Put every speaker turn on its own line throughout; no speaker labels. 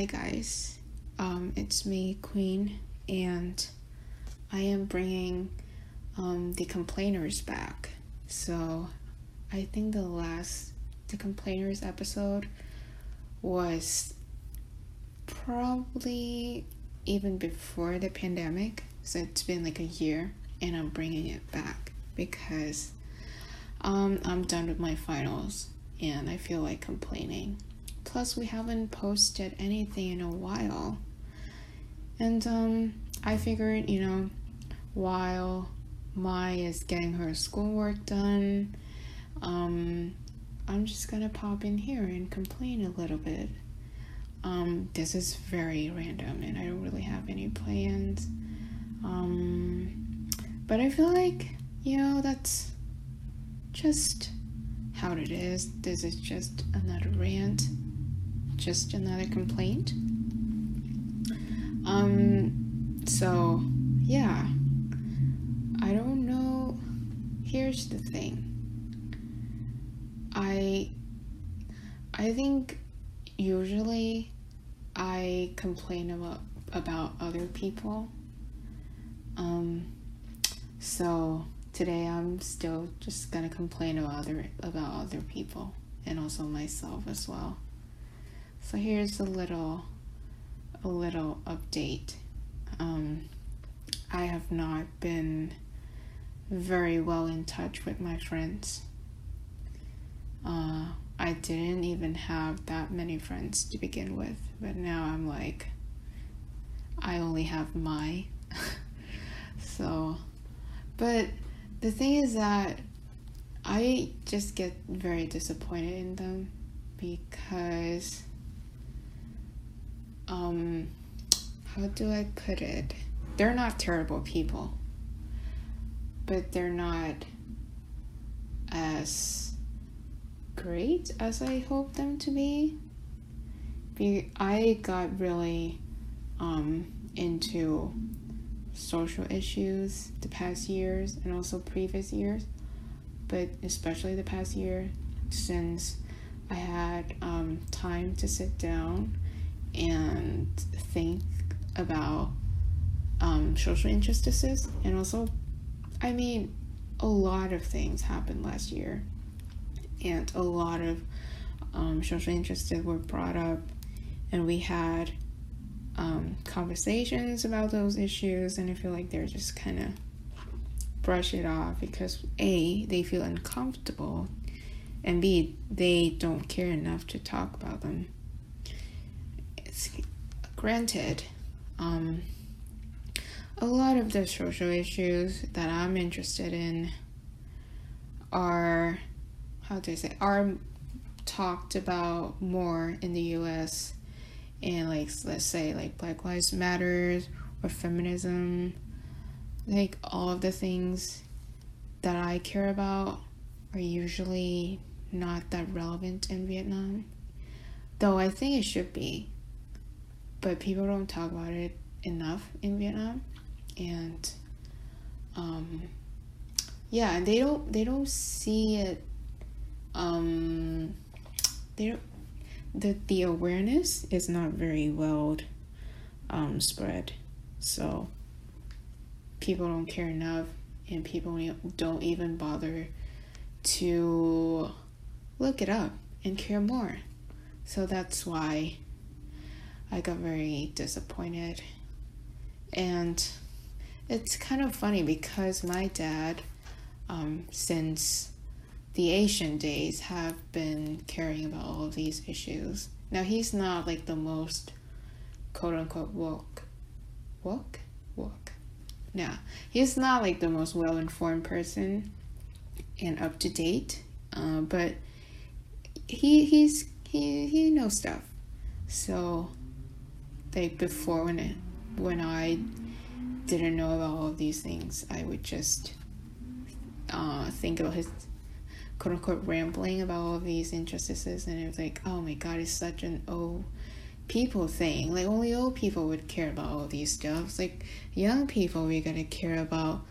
Hi guys, um, it's me, Quynh, and I am bringing um, the complainers back. So, I think the last the complainers episode was probably even before the pandemic. So it's been like a year, and I'm bringing it back because um, I'm done with my finals and I feel like complaining. Plus, we haven't posted anything in a while. And um, I figured, you know, while Mai is getting her schoolwork done, um, I'm just gonna pop in here and complain a little bit. Um, this is very random and I don't really have any plans. Um, but I feel like, you know, that's just how it is. This is just another rant just another complaint. Um, so yeah, I don't know. Here's the thing. I I think usually I complain about about other people. Um, so today I'm still just gonna complain about other about other people and also myself as well. So here's a little a little update. Um, I have not been very well in touch with my friends. Uh, I didn't even have that many friends to begin with, but now I'm like, I only have Mai. so, but the thing is that I just get very disappointed in them because um how do I put it? They're not terrible people. But they're not as great as I hope them to be. I got really um into social issues the past years and also previous years, but especially the past year since I had um, time to sit down and think about um, social injustices. And also i mean a lot of things happened last year. And a lot of um, social injustices were brought up. And we had um, conversations about those issues. And i feel like they're just kind of brush it off because a they feel uncomfortable. And b they don't care enough to talk about them granted, um, a lot of the social issues that I'm interested in are, how do I say, are talked about more in the US and like let's say like Black Lives Matters or feminism, like all of the things that I care about are usually not that relevant in Vietnam. Though I think it should be but people don't talk about it enough in Vietnam, and um, yeah, and they don't they don't see it. Um, they the the awareness is not very well um, spread, so people don't care enough, and people don't even bother to look it up and care more. So that's why I got very disappointed. And it's kind of funny because my dad, um, since the Asian days, have been caring about all of these issues. Now, he's not like the most quote unquote woke. Woke? Woke. Yeah. He's not like the most well informed person and up to date. Uh, but he he's he he knows stuff. So like before when it, when I didn't know about all of these things, I would just uh, think about his quote unquote rambling about all of these injustices, and it was like, oh my god, it's such an old people thing. Like only old people would care about all these stuff. It's like young people, we gotta care about,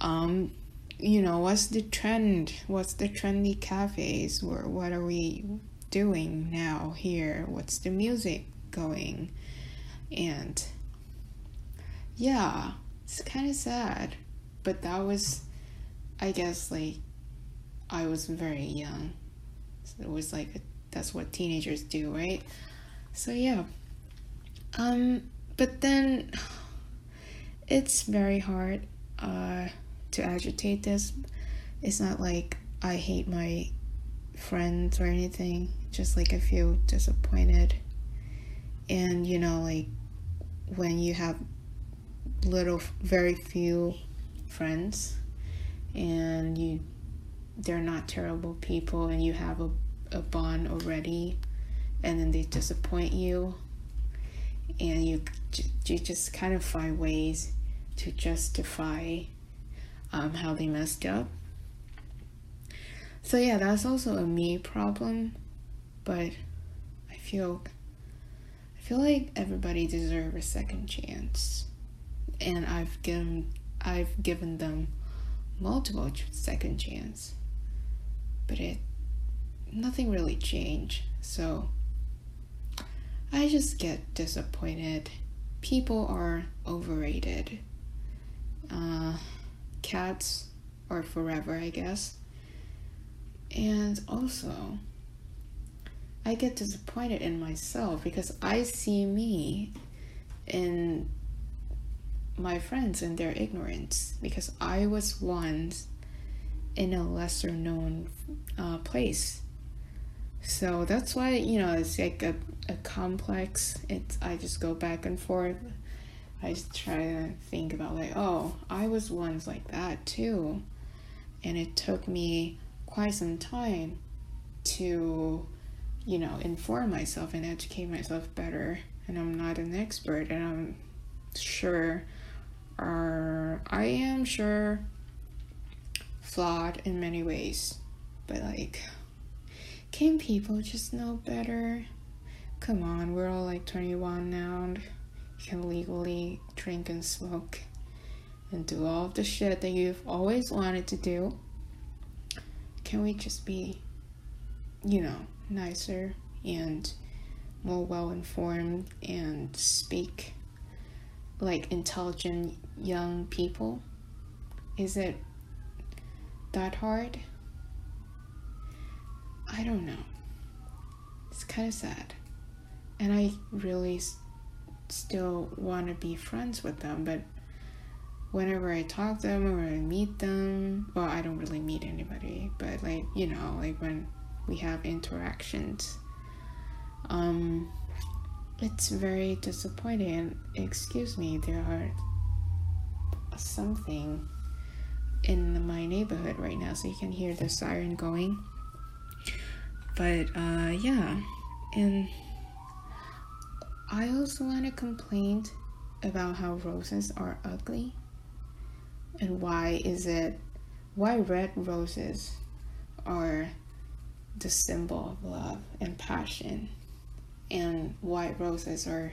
um, you know, what's the trend? What's the trendy cafes? Or what are we doing now here? What's the music? going. And yeah, it's kind of sad. But that was, I guess, like, I was very young. So it was like, that's what teenagers do, right? So yeah. Um, but then it's very hard uh, to agitate this. It's not like I hate my friends or anything, just like I feel disappointed. And you know, like when you have little, very few friends and you they're not terrible people and you have a, a bond already and then they disappoint you and you you just kind of find ways to justify um, how they messed up. So yeah that's also a me problem but i feel feel like everybody deserves a second chance and i've given i've given them multiple second chance but it nothing really changed so I just get disappointed. People are overrated. Uh, cats are forever, I guess. And also, I get disappointed in myself because I see me in my friends and their ignorance because I was once in a lesser known uh, place so that's why, you know, it's like a, a complex. It's I just go back and forth. I just try to think about like, oh, I was once like that too. And it took me quite some time to, you know, inform myself and educate myself better. And I'm not an expert and I'm sure are I am sure flawed in many ways. But like can people just know better? Come on, we're all like 21 now and you can legally drink and smoke and do all the shit that you've always wanted to do. Can we just be, you know, nicer and more well informed and speak like intelligent young people? Is it that hard? I don't know. It's kind of sad. And I really s- still want to be friends with them, but whenever I talk to them or I meet them, well, I don't really meet anybody, but like, you know, like when we have interactions, um, it's very disappointing. Excuse me, there are something in my neighborhood right now, so you can hear the siren going but uh, yeah, and I also want to complain about how roses are ugly and why is it why red roses are the symbol of love and passion and white roses are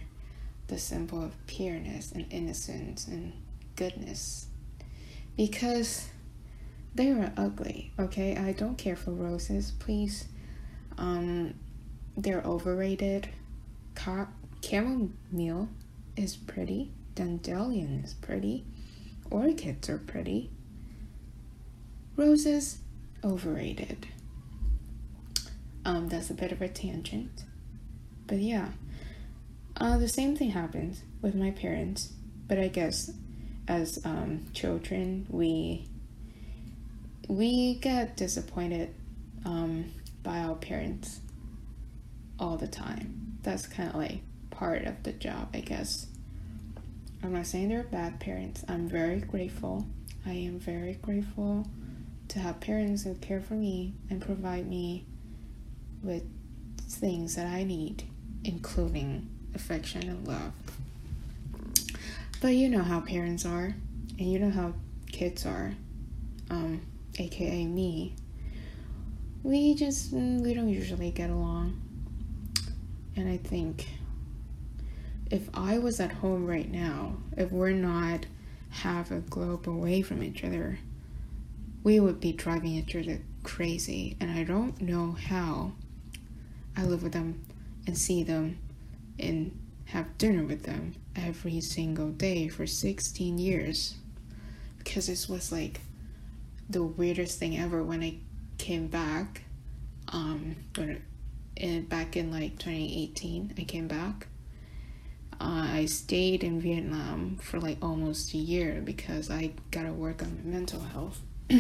the symbol of pureness and innocence and goodness because they are ugly okay i don't care for roses please um, they're overrated. Ca- chamomile is pretty. Dandelion is pretty. Orchids are pretty. Roses, overrated. Um, that's a bit of a tangent. But yeah. Uh, the same thing happens with my parents, but I guess as um, children, we we get disappointed um, by our parents all the time. That's kind of like part of the job, I guess. I'm not saying they're bad parents. I'm very grateful. I am very grateful to have parents who care for me and provide me with things that I need, including affection and love. But you know how parents are, and you know how kids are, um, aka me. We just mm, we don't usually get along. And i think if i was at home right now if we're not half a globe away from each other we would be driving each other crazy. And i don't know how i live with them and see them and have dinner with them every single day for 16 years. Because this was like the weirdest thing ever when I came back um in, back in like 2018 I came back. Uh, I stayed in Vietnam for like almost a year because I gotta work on my mental health.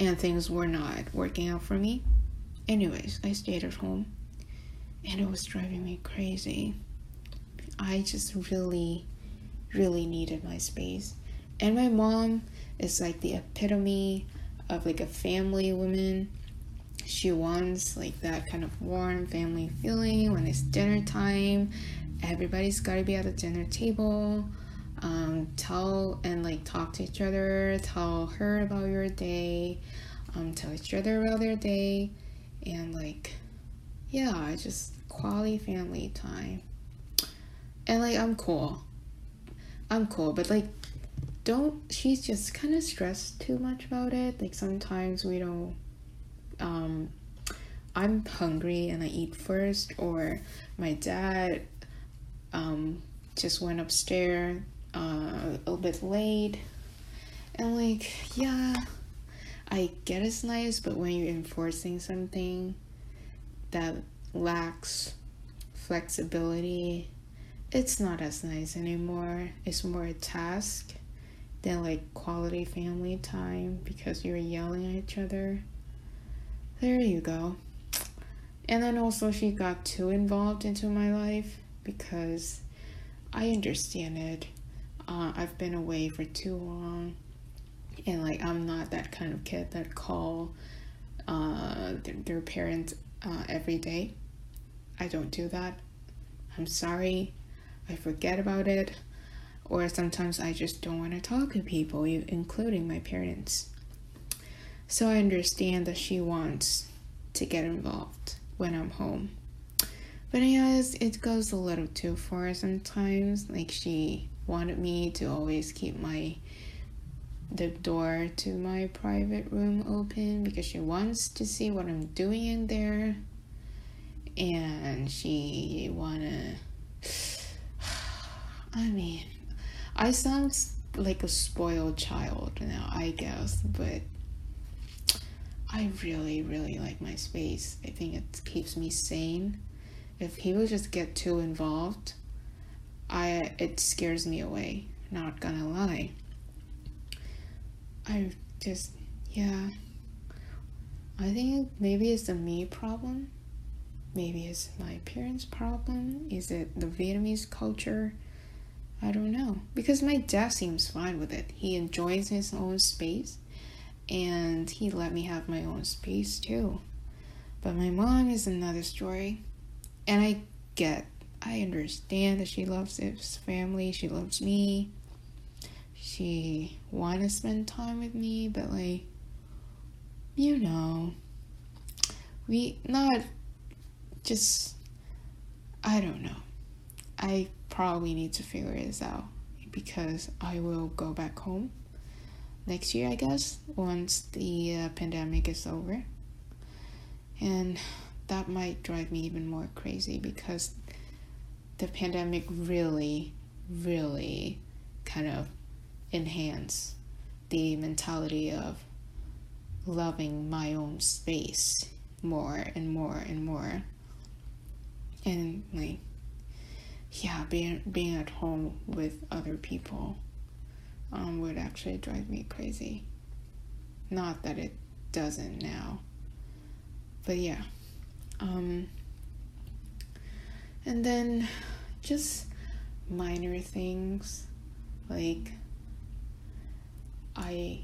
And things were not working out for me anyways I stayed at home and it was driving me crazy I just really really needed my space and my mom is like the epitome of like a family woman. She wants like that kind of warm family feeling when it's dinner time. Everybody's got to be at the dinner table. Um, tell and like talk to each other. Tell her about your day. Um, tell each other about their day, and like, yeah, just quality family time. And like, I'm cool. I'm cool, but like don't she's just kind of stressed too much about it like sometimes we don't um i'm hungry and i eat first or my dad um just went upstairs uh, a little bit late and like yeah i get it's nice but when you're enforcing something that lacks flexibility it's not as nice anymore it's more a task than like quality family time because you're yelling at each other. There you go. And then also she got too involved into my life because I understand it. Uh, I've been away for too long, and like I'm not that kind of kid that call uh, their, their parents uh, every day. I don't do that. I'm sorry. I forget about it or sometimes I just don't want to talk to people, including my parents. So I understand that she wants to get involved when I'm home. But yes, it goes a little too far sometimes. Like she wanted me to always keep my the door to my private room open because she wants to see what I'm doing in there. And she wanna I mean I sound like a spoiled child now, I guess, but I really, really like my space. I think it keeps me sane. If people just get too involved, I it scares me away. Not gonna lie. I just yeah. I think maybe it's a me problem. Maybe it's my parents' problem. Is it the Vietnamese culture? I don't know. Because my dad seems fine with it. He enjoys his own space and he let me have my own space too. But my mom is another story. And I get, I understand that she loves his family, she loves me. She want to spend time with me, but like, you know, we not just, I don't know. I probably need to figure this out because I will go back home next year, I guess, once the uh, pandemic is over. And that might drive me even more crazy because the pandemic really, really kind of enhanced the mentality of loving my own space more and more and more. And like yeah, being being at home with other people um, would actually drive me crazy. Not that it doesn't now, but yeah. Um, and then just minor things like I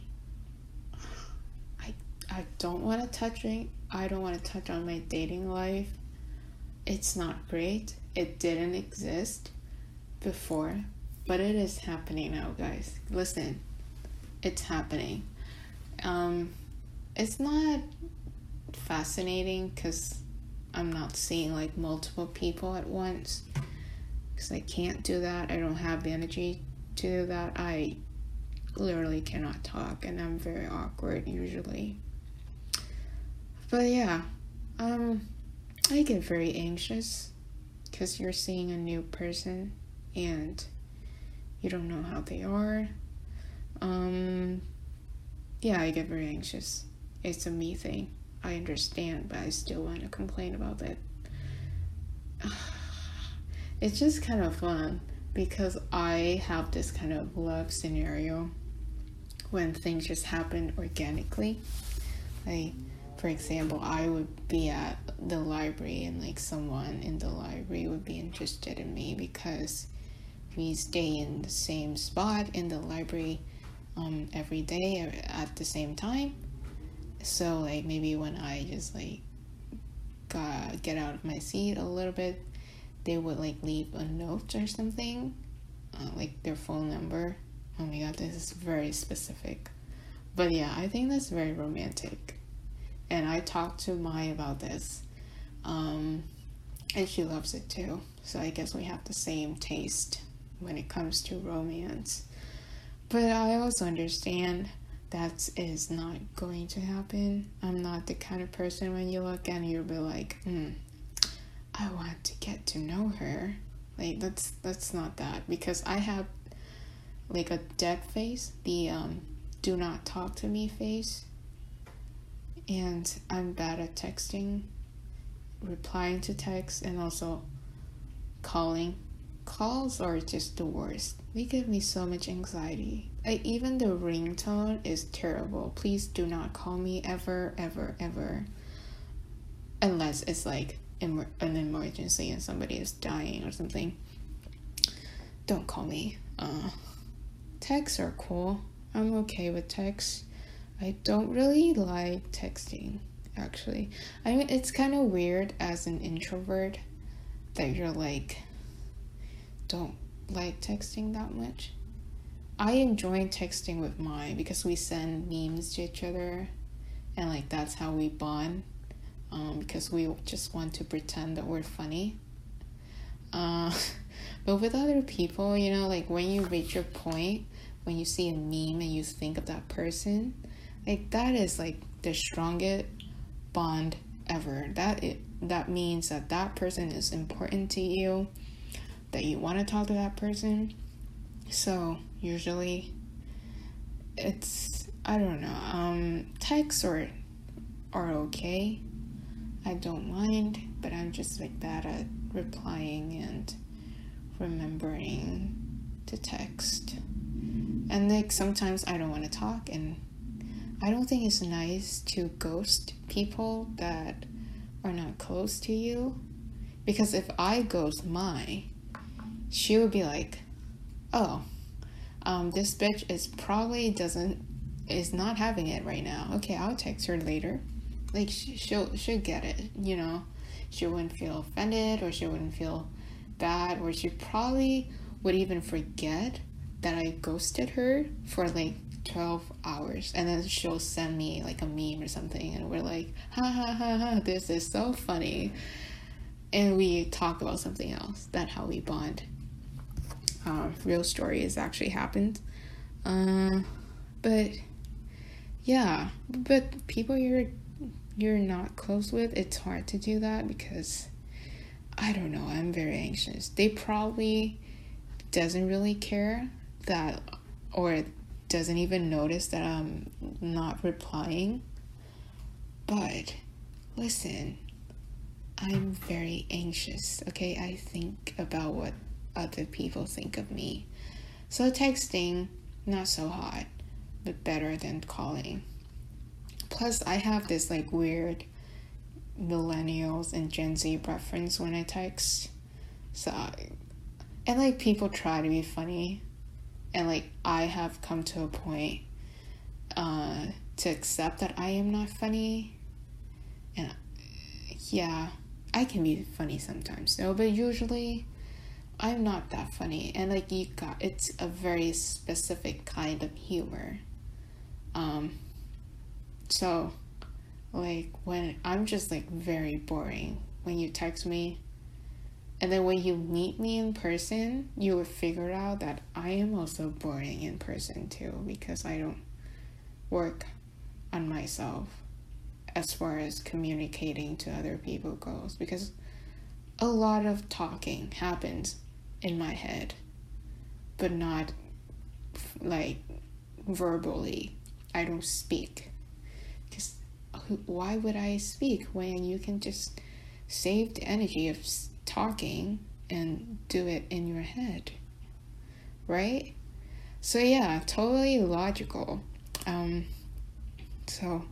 I I don't want to touch. I don't want to touch on my dating life. It's not great it didn't exist before, but it is happening now, guys. Listen, it's happening. Um, it's not fascinating because I'm not seeing like multiple people at once because I can't do that. I don't have the energy to do that. I literally cannot talk and I'm very awkward usually. But yeah, um, I get very anxious because you're seeing a new person and you don't know how they are. Um, yeah, I get very anxious. It's a me thing. I understand, but I still want to complain about it. It's just kind of fun because I have this kind of love scenario when things just happen organically. Like, for example, I would be at the library and like someone in the library would be interested in me because we stay in the same spot in the library um, every day at the same time. So like maybe when I just like got get out of my seat a little bit, they would like leave a note or something, uh, like their phone number. Oh my god, this is very specific. But yeah, I think that's very romantic. And I talked to Mai about this. Um, and she loves it too. So I guess we have the same taste when it comes to romance. But I also understand that is not going to happen. I'm not the kind of person when you look and you'll be like, hmm, I want to get to know her. Like that's that's not that because I have like a dead face, the um do not talk to me face. And I'm bad at texting, replying to texts and also calling. Calls are just the worst. They give me so much anxiety. Like even the ringtone is terrible. Please do not call me ever, ever, ever. Unless it's like an emergency and somebody is dying or something, don't call me. Uh, texts are cool. I'm okay with texts. I don't really like texting, actually. I mean, it's kind of weird as an introvert that you're like, don't like texting that much. I enjoy texting with Mai because we send memes to each other and like that's how we bond um, because we just want to pretend that we're funny. Uh, but with other people, you know, like when you reach your point, when you see a meme and you think of that person, like that is like the strongest bond ever. That it that means that that person is important to you, that you want to talk to that person. So usually, it's I don't know. Um, texts are are okay I don't mind, but I'm just like bad at replying and remembering to text. And like sometimes I don't want to talk, and I don't think it's nice to ghost people that are not close to you. Because if I ghost Mai, she would be like, oh, um, this bitch is probably doesn't is not having it right now. Okay, I'll text her later like she, she'll she'll get it you know she wouldn't feel offended or she wouldn't feel bad or she probably would even forget that I ghosted her for like 12 hours and then she'll send me like a meme or something and we're like ha ha ha ha this is so funny. And we talk about something else that's how we bond. Uh, real story has actually happened. Uh, but yeah but people you're you're not close with, it's hard to do that because I don't know, I'm very anxious. They probably doesn't really care that or doesn't even notice that I'm not replying. But listen, I'm very anxious, okay? I think about what other people think of me. So texting, not so hot, but better than calling. Plus, I have this like weird millennials and Gen Z preference when I text. So, and like people try to be funny, and like I have come to a point uh, to accept that I am not funny. And yeah, I can be funny sometimes though, but usually I'm not that funny. And like you got, it's a very specific kind of humor. Um, so, like, when I'm just like very boring when you text me, and then when you meet me in person, you will figure out that I am also boring in person too because I don't work on myself as far as communicating to other people goes because a lot of talking happens in my head, but not like verbally. I don't speak. Because why would I speak when you can just save the energy of talking and do it in your head? Right? So, yeah, totally logical. Um, so,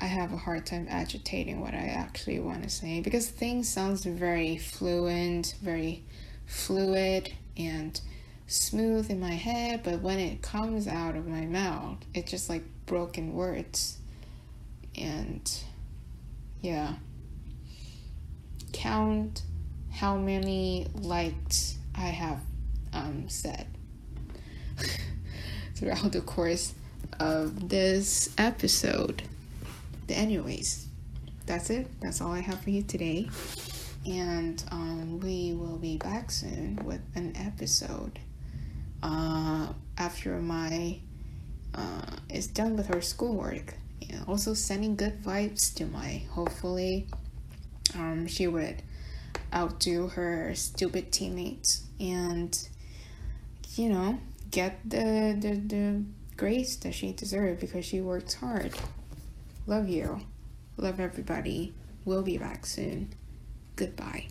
I have a hard time agitating what I actually want to say because things sounds very fluent, very fluid and smooth in my head, but when it comes out of my mouth, it's just like broken words. And yeah. Count how many likes I have um, said throughout the course of this episode anyways, that's it. That's all I have for you today. And um, we will be back soon with an episode uh, after Mai uh, is done with her schoolwork. And also sending good vibes to Mai. Hopefully, um, she would outdo her stupid teammates and you know get the the, the grace that she deserved because she worked hard. Love you. Love everybody. We'll be back soon. Goodbye.